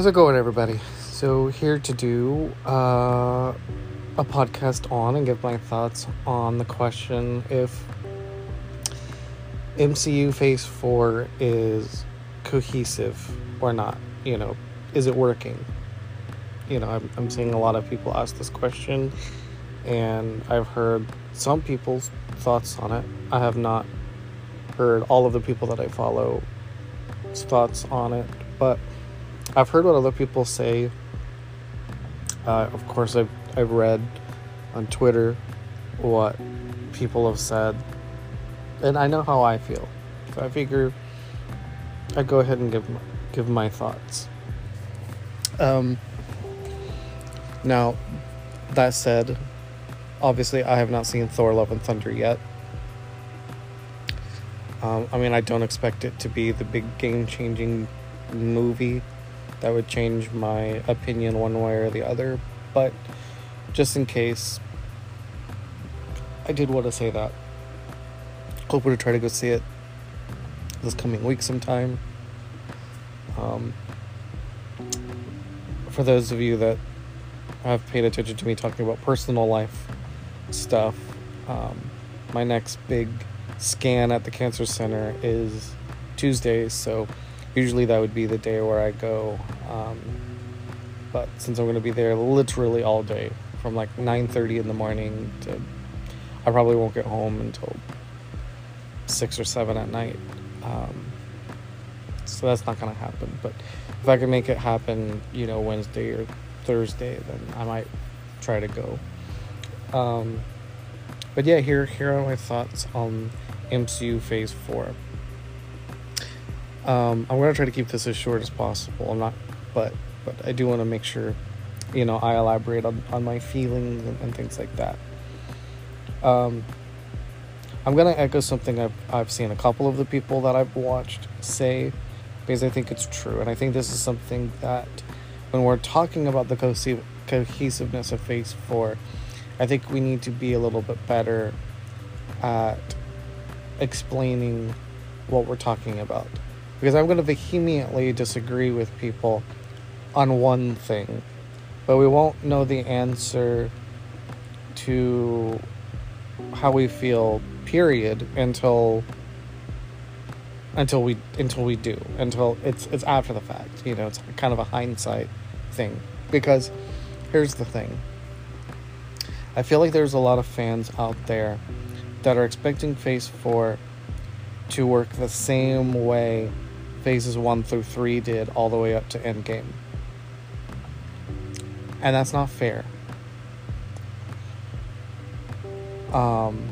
How's it going, everybody? So, here to do uh, a podcast on and give my thoughts on the question if MCU Phase 4 is cohesive or not. You know, is it working? You know, I'm, I'm seeing a lot of people ask this question, and I've heard some people's thoughts on it. I have not heard all of the people that I follow thoughts on it, but I've heard what other people say. Uh, of course, I've I've read on Twitter what people have said, and I know how I feel. So I figure I'd go ahead and give my, give my thoughts. Um, now, that said, obviously I have not seen Thor: Love and Thunder yet. Um, I mean, I don't expect it to be the big game changing movie that would change my opinion one way or the other, but just in case, I did want to say that. Hoping to try to go see it this coming week sometime. Um, for those of you that have paid attention to me talking about personal life stuff, um, my next big scan at the cancer center is Tuesdays, so usually that would be the day where I go. Um, but since I'm going to be there literally all day, from like 9:30 in the morning to, I probably won't get home until six or seven at night. Um, so that's not going to happen. But if I can make it happen, you know, Wednesday or Thursday, then I might try to go. Um, but yeah, here here are my thoughts on MCU Phase Four. Um, I'm gonna try to keep this as short as possible. I'm not, but but I do want to make sure, you know, I elaborate on, on my feelings and, and things like that. Um, I'm gonna echo something I've I've seen a couple of the people that I've watched say, because I think it's true, and I think this is something that when we're talking about the co- cohesiveness of Phase Four, I think we need to be a little bit better at explaining what we're talking about. Because I'm going to vehemently disagree with people on one thing, but we won't know the answer to how we feel period until until we until we do until it's it's after the fact you know it's kind of a hindsight thing. Because here's the thing. I feel like there's a lot of fans out there that are expecting phase 4 to work the same way phases 1 through 3 did all the way up to endgame. And that's not fair. Um,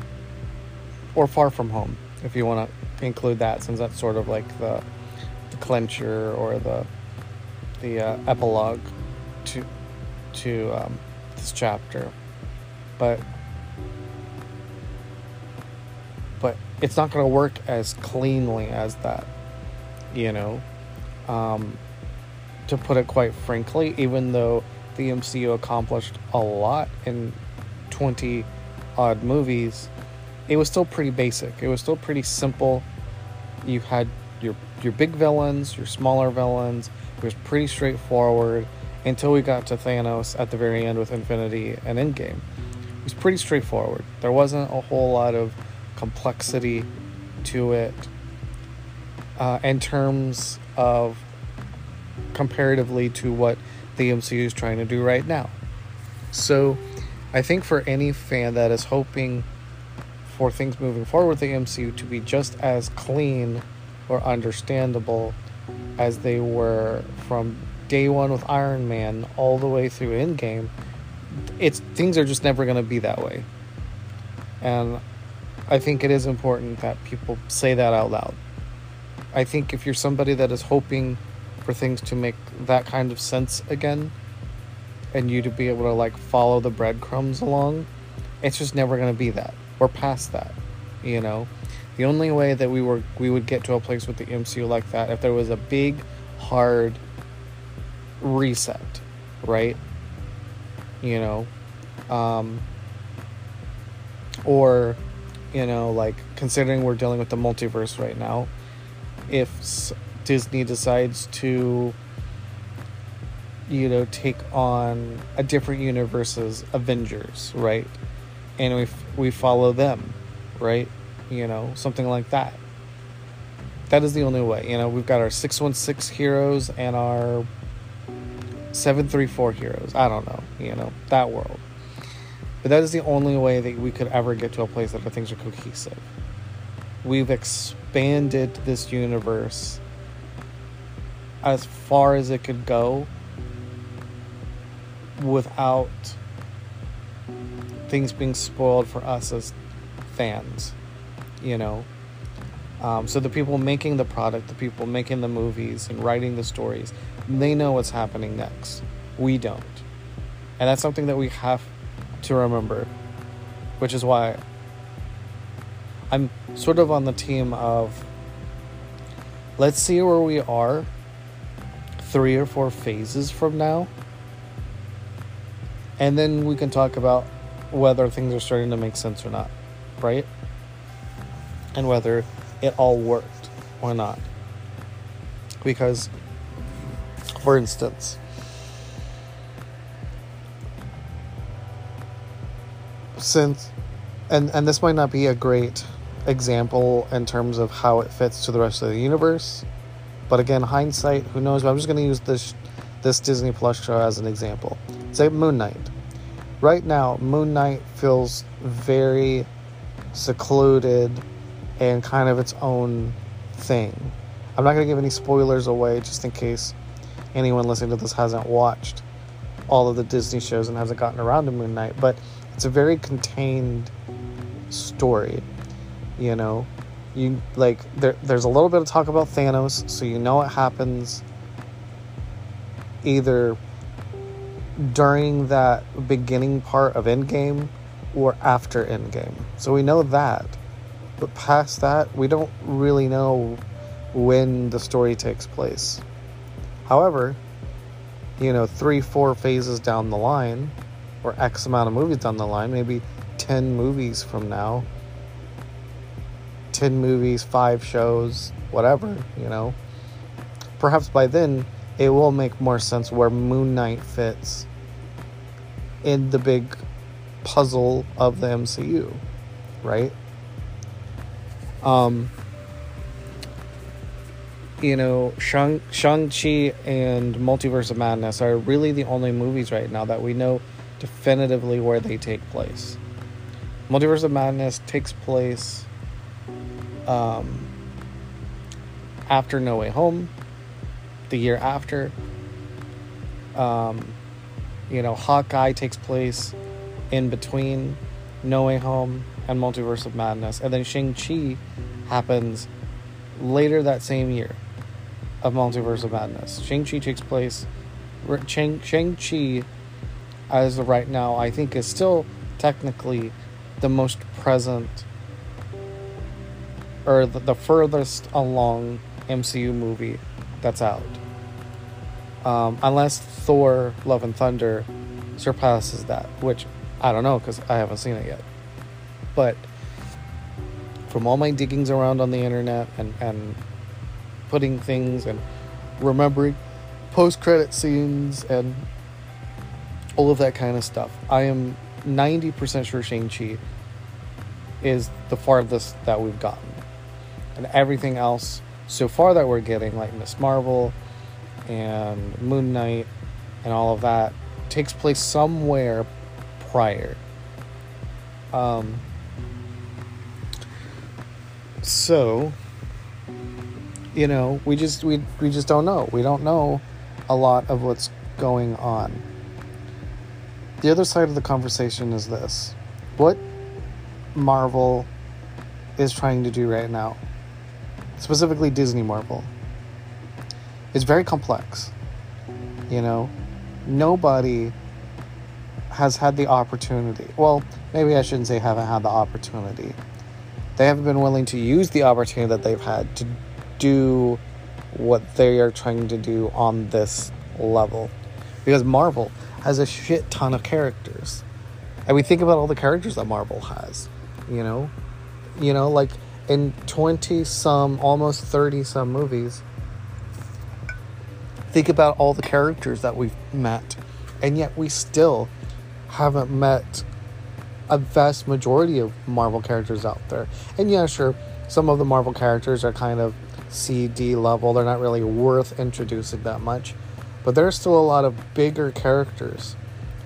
or far from home if you want to include that since that's sort of like the the clencher or the the uh, epilogue to to um, this chapter. But but it's not going to work as cleanly as that you know um, to put it quite frankly even though the mcu accomplished a lot in 20 odd movies it was still pretty basic. It was still pretty simple. You had your your big villains your smaller villains. It was pretty straightforward until we got to thanos at the very end with infinity and endgame. It was pretty straightforward. There wasn't a whole lot of complexity to it uh, in terms of comparatively to what the MCU is trying to do right now. So, I think for any fan that is hoping for things moving forward with the MCU to be just as clean or understandable as they were from day one with Iron Man all the way through Endgame, it's things are just never going to be that way. And I think it is important that people say that out loud. I think if you're somebody that is hoping for things to make that kind of sense again and you to be able to like follow the breadcrumbs along, it's just never going to be that. We're past that, you know. The only way that we were we would get to a place with the MCU like that if there was a big hard reset, right? You know, um or you know, like considering we're dealing with the multiverse right now, if Disney decides to you know, take on a different universe's Avengers, right? And we we follow them, right? You know, something like that. That is the only way. You know, we've got our 616 heroes and our 734 heroes. I don't know, you know, that world. But that is the only way that we could ever get to a place that things are cohesive. We've expanded this universe as far as it could go without things being spoiled for us as fans, you know. Um, so the people making the product, the people making the movies and writing the stories, they know what's happening next. We don't, and that's something that we have to remember, which is why I'm sort of on the team of let's see where we are three or four phases from now. And then we can talk about whether things are starting to make sense or not, right? And whether it all worked or not. Because, for instance, since, and, and this might not be a great example in terms of how it fits to the rest of the universe but again, hindsight, who knows? But I'm just going to use this this Disney Plus show as an example. Say Moon Knight. Right now, Moon Knight feels very secluded and kind of its own thing. I'm not going to give any spoilers away just in case anyone listening to this hasn't watched all of the Disney shows and hasn't gotten around to Moon Knight, but it's a very contained story, you know you like there, there's a little bit of talk about Thanos, so you know what happens either during that beginning part of Endgame or after Endgame. So we know that. But past that, we don't really know when the story takes place. However, you know, three, four phases down the line, or X amount of movies down the line, maybe 10 movies from now, 10 movies, five shows, whatever, you know. Perhaps by then it will make more sense where Moon Knight fits in the big puzzle of the MCU, right? Um, you know, Shang Shang-Chi and Multiverse of Madness are really the only movies right now that we know definitively where they take place. Multiverse of Madness takes place um, after No Way Home, the year after. Um, you know, Hawkeye takes place in between No Way Home and Multiverse of Madness. And then Shang-Chi happens later that same year of Multiverse of Madness. Shang-Chi takes place. Shang- Shang-Chi, as of right now, I think is still technically the most present or the, the furthest along MCU movie that's out. Um, unless Thor: Love and Thunder surpasses that, which I don't know because I haven't seen it yet. But from all my diggings around on the internet and, and putting things and remembering post credit scenes and all of that kind of stuff, I am 90% sure Shang-Chi is the farthest that we've gotten and everything else so far that we're getting, like Miss Marvel and Moon Knight and all of that, takes place somewhere prior. Um, so, you know, we just we we just don't know. We don't know a lot of what's going on. The other side of the conversation is this: what Marvel is trying to do right now specifically Disney Marvel, is very complex. You know, nobody has had the opportunity. Well, maybe I shouldn't say haven't had the opportunity. They haven't been willing to use the opportunity that they've had to do what they are trying to do on this level. Because Marvel has a shit ton of characters. And we think about all the characters that Marvel has, you know? You know, like in 20 some, almost 30 some movies, think about all the characters that we've met, and yet we still haven't met a vast majority of Marvel characters out there. And yeah, sure, some of the Marvel characters are kind of C, D level. They're not really worth introducing that much. But there's still a lot of bigger characters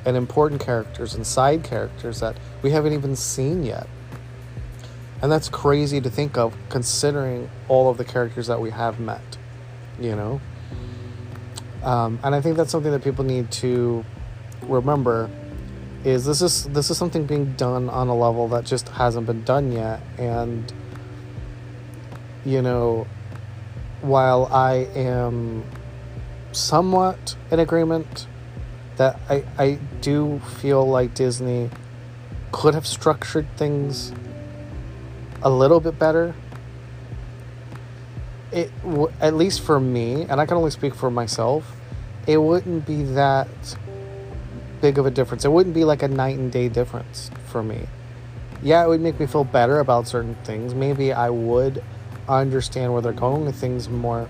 and important characters and side characters that we haven't even seen yet. And that's crazy to think of considering all of the characters that we have met, you know? Um, and I think that's something that people need to remember is this is this is something being done on a level that just hasn't been done yet and you know while I am somewhat in agreement that I, I do feel like Disney could have structured things a little bit better. It at least for me, and I can only speak for myself, it wouldn't be that big of a difference. It wouldn't be like a night and day difference for me. Yeah, it would make me feel better about certain things. Maybe I would understand where they're going with things more,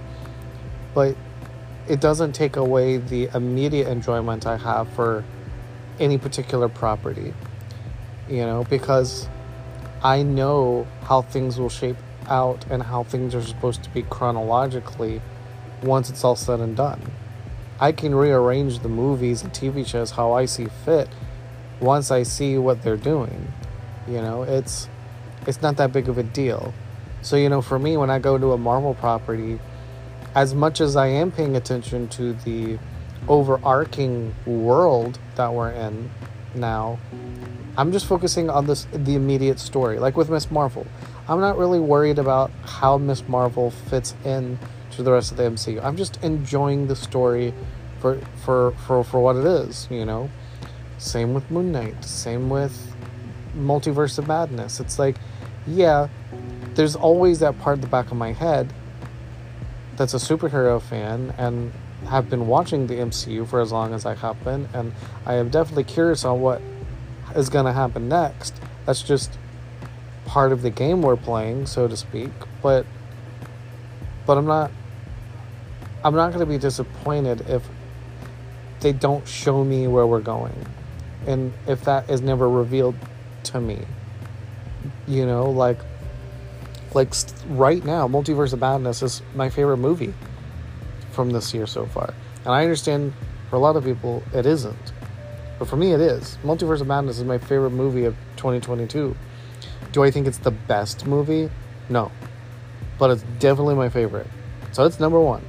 but it doesn't take away the immediate enjoyment I have for any particular property. You know, because I know how things will shape out and how things are supposed to be chronologically once it's all said and done. I can rearrange the movies and TV shows how I see fit once I see what they're doing. You know, it's it's not that big of a deal. So, you know, for me when I go to a Marvel property, as much as I am paying attention to the overarching world that we're in now, I'm just focusing on this the immediate story. Like with Miss Marvel, I'm not really worried about how Miss Marvel fits in to the rest of the MCU. I'm just enjoying the story for for for for what it is, you know. Same with Moon Knight, same with Multiverse of Madness. It's like, yeah, there's always that part in the back of my head that's a superhero fan and have been watching the MCU for as long as I have been, and I am definitely curious on what is going to happen next. That's just part of the game we're playing, so to speak. But but I'm not I'm not going to be disappointed if they don't show me where we're going, and if that is never revealed to me. You know, like like right now, Multiverse of Madness is my favorite movie from this year so far. And I understand for a lot of people it isn't. But for me it is. Multiverse of Madness is my favorite movie of 2022. Do I think it's the best movie? No. But it's definitely my favorite. So it's number 1.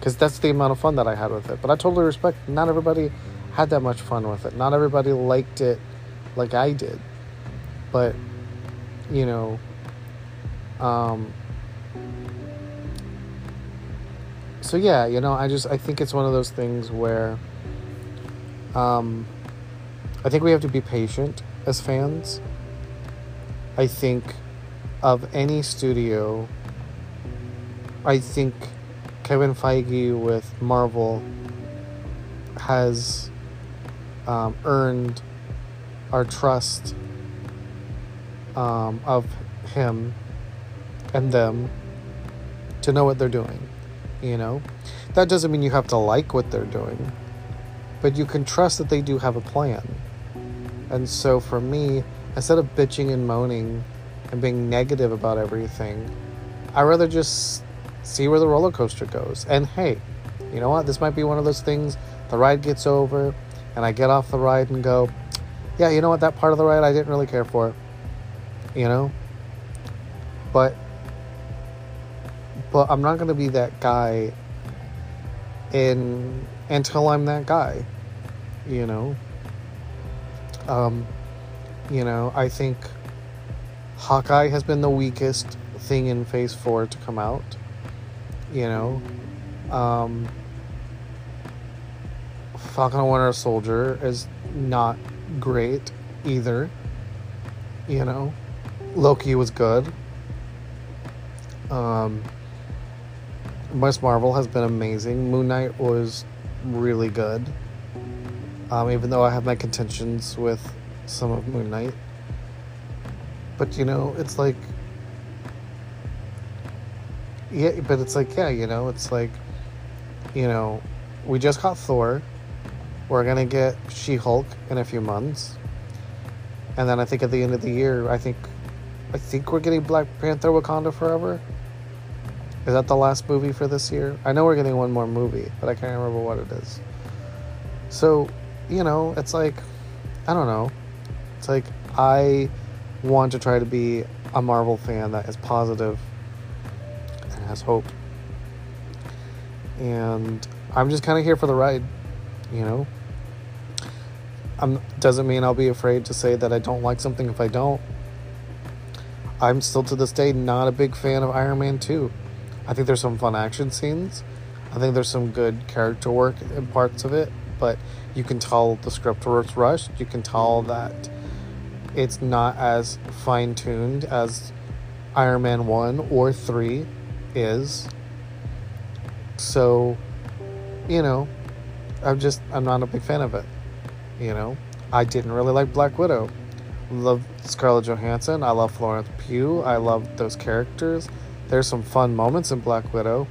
Cuz that's the amount of fun that I had with it. But I totally respect not everybody had that much fun with it. Not everybody liked it like I did. But you know, um, so yeah, you know, I just I think it's one of those things where um, I think we have to be patient as fans. I think of any studio, I think Kevin Feige with Marvel has um, earned our trust um, of him and them to know what they're doing. You know? That doesn't mean you have to like what they're doing, but you can trust that they do have a plan. And so for me, instead of bitching and moaning and being negative about everything, I rather just see where the roller coaster goes. And hey, you know what? This might be one of those things the ride gets over and I get off the ride and go, yeah, you know what? That part of the ride I didn't really care for. You know? But but I'm not going to be that guy in until I'm that guy, you know. Um, you know, I think Hawkeye has been the weakest thing in Phase Four to come out. You know, um, Falcon and Winter Soldier is not great either. You know, Loki was good. Um, Miss Marvel has been amazing. Moon Knight was really good. Um, even though I have my contentions with some of Moon Knight. But you know, it's like yeah, but it's like yeah, you know, it's like you know, we just got Thor. We're gonna get She Hulk in a few months, and then I think at the end of the year, I think, I think we're getting Black Panther: Wakanda Forever. Is that the last movie for this year? I know we're getting one more movie, but I can't remember what it is. So, you know, it's like, I don't know. It's like I want to try to be a Marvel fan that is positive and has hope. And I'm just kind of here for the ride, you know. Um, doesn't mean I'll be afraid to say that I don't like something if I don't. I'm still to this day not a big fan of Iron Man 2. I think there's some fun action scenes. I think there's some good character work in parts of it, but you can tell the script was rushed. You can tell that it's not as fine tuned as Iron Man 1 or 3 is. So, you know, I'm just, I'm not a big fan of it. You know, I didn't really like Black Widow. Love Scarlett Johansson. I love Florence Pugh. I love those characters. There's some fun moments in Black Widow.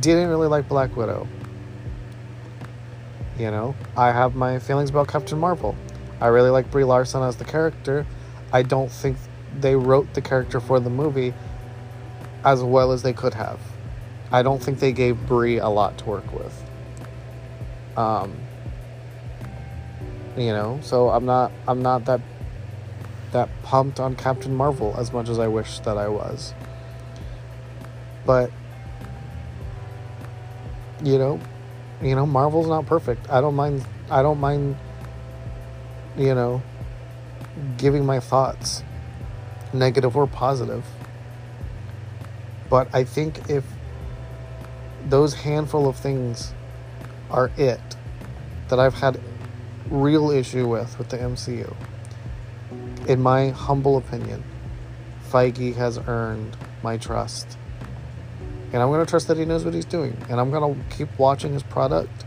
Didn't really like Black Widow. You know, I have my feelings about Captain Marvel. I really like Brie Larson as the character. I don't think they wrote the character for the movie as well as they could have. I don't think they gave Brie a lot to work with. Um, you know, so I'm not I'm not that that pumped on Captain Marvel as much as I wish that I was. But you know, you know, Marvel's not perfect. I don't mind I don't mind you know giving my thoughts negative or positive. But I think if those handful of things are it that I've had real issue with with the MCU, in my humble opinion, Feige has earned my trust. And I'm going to trust that he knows what he's doing. And I'm going to keep watching his product.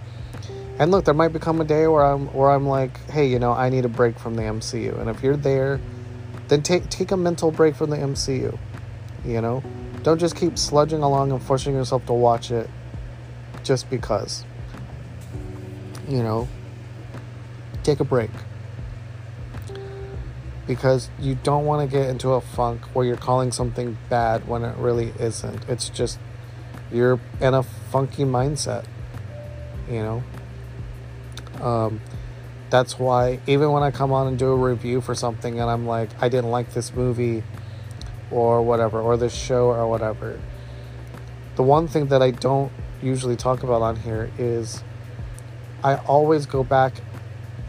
And look, there might become a day where I'm where I'm like, hey, you know, I need a break from the MCU. And if you're there, then take take a mental break from the MCU. You know? Don't just keep sludging along and forcing yourself to watch it just because. You know? Take a break because you don't want to get into a funk where you're calling something bad when it really isn't. It's just you're in a funky mindset, you know. Um, that's why even when I come on and do a review for something and I'm like, I didn't like this movie or whatever, or this show or whatever, the one thing that I don't usually talk about on here is I always go back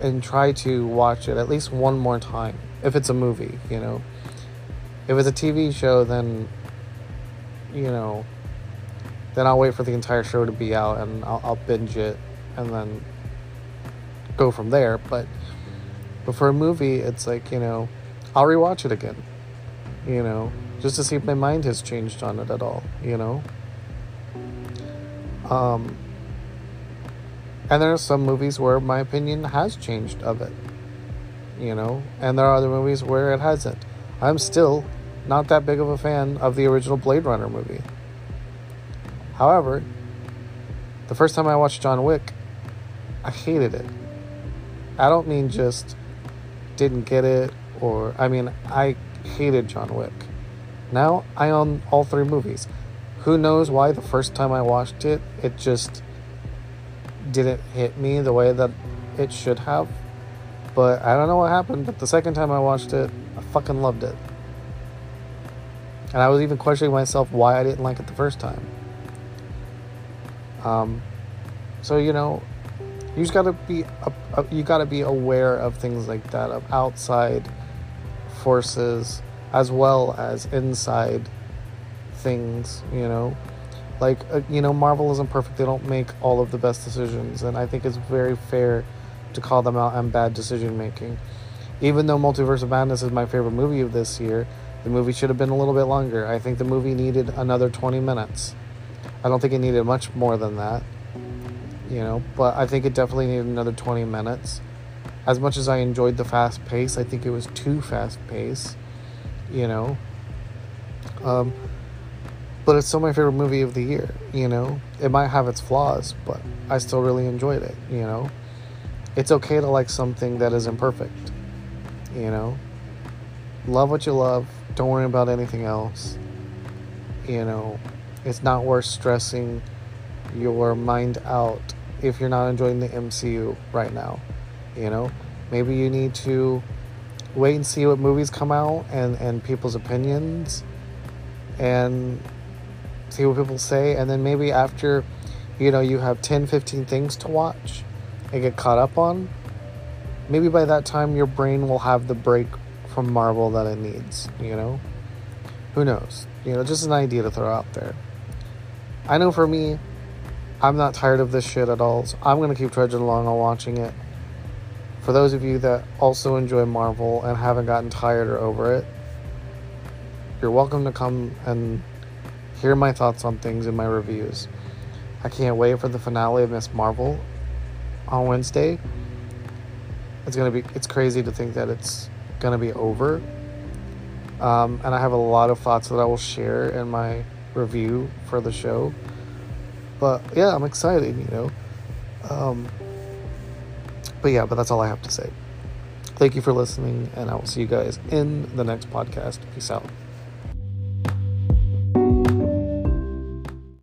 and try to watch it at least one more time if it's a movie, you know. If it's a TV show, then, you know, then I'll wait for the entire show to be out and I'll, I'll binge it and then go from there. But, but for a movie, it's like, you know, I'll rewatch it again, you know, just to see if my mind has changed on it at all, you know. Um, and there are some movies where my opinion has changed of it you know, and there are other movies where it hasn't. I'm still not that big of a fan of the original Blade Runner movie. However, the first time I watched John Wick, I hated it. I don't mean just didn't get it or I mean I hated John Wick. Now I own all three movies. Who knows why the first time I watched it it just didn't hit me the way that it should have. But I don't know what happened, but the second time I watched it, I fucking loved it. And I was even questioning myself why I didn't like it the first time. Um, so you know, you just gotta be you gotta be aware of things like that, of outside forces as well as inside things. You know, like uh, you know, Marvel isn't perfect; they don't make all of the best decisions, and I think it's very fair to call them out on bad decision making. Even though Multiverse of Madness is my favorite movie of this year, the movie should have been a little bit longer. I think the movie needed another 20 minutes. I don't think it needed much more than that, you know, but I think it definitely needed another 20 minutes. As much as I enjoyed the fast pace, I think it was too fast pace, you know. Um, but it's still my favorite movie of the year, you know? It might have its flaws, but I still really enjoyed it, you know? It's okay to like something that isn't perfect, you know? Love what you love, don't worry about anything else. You know, it's not worth stressing your mind out if you're not enjoying the MCU right now, you know? Maybe you need to wait and see what movies come out and, and people's opinions and see what people say. And then maybe after you know you have 10 15 things to watch and get caught up on maybe by that time your brain will have the break from marvel that it needs you know? Who knows? You know just an idea to throw out there i know for me i'm not tired of this shit at all so i'm gonna keep trudging along on watching it for those of you that also enjoy marvel and haven't gotten tired or over it you're welcome to come and hear my thoughts on things in my reviews. I can't wait for the finale of Miss Marvel on Wednesday. It's gonna be it's crazy to think that it's gonna be over. Um, and I have a lot of thoughts that I will share in my review for the show. But yeah, I'm excited, you know. Um, but yeah, but that's all I have to say. Thank you for listening, and I will see you guys in the next podcast. Peace out.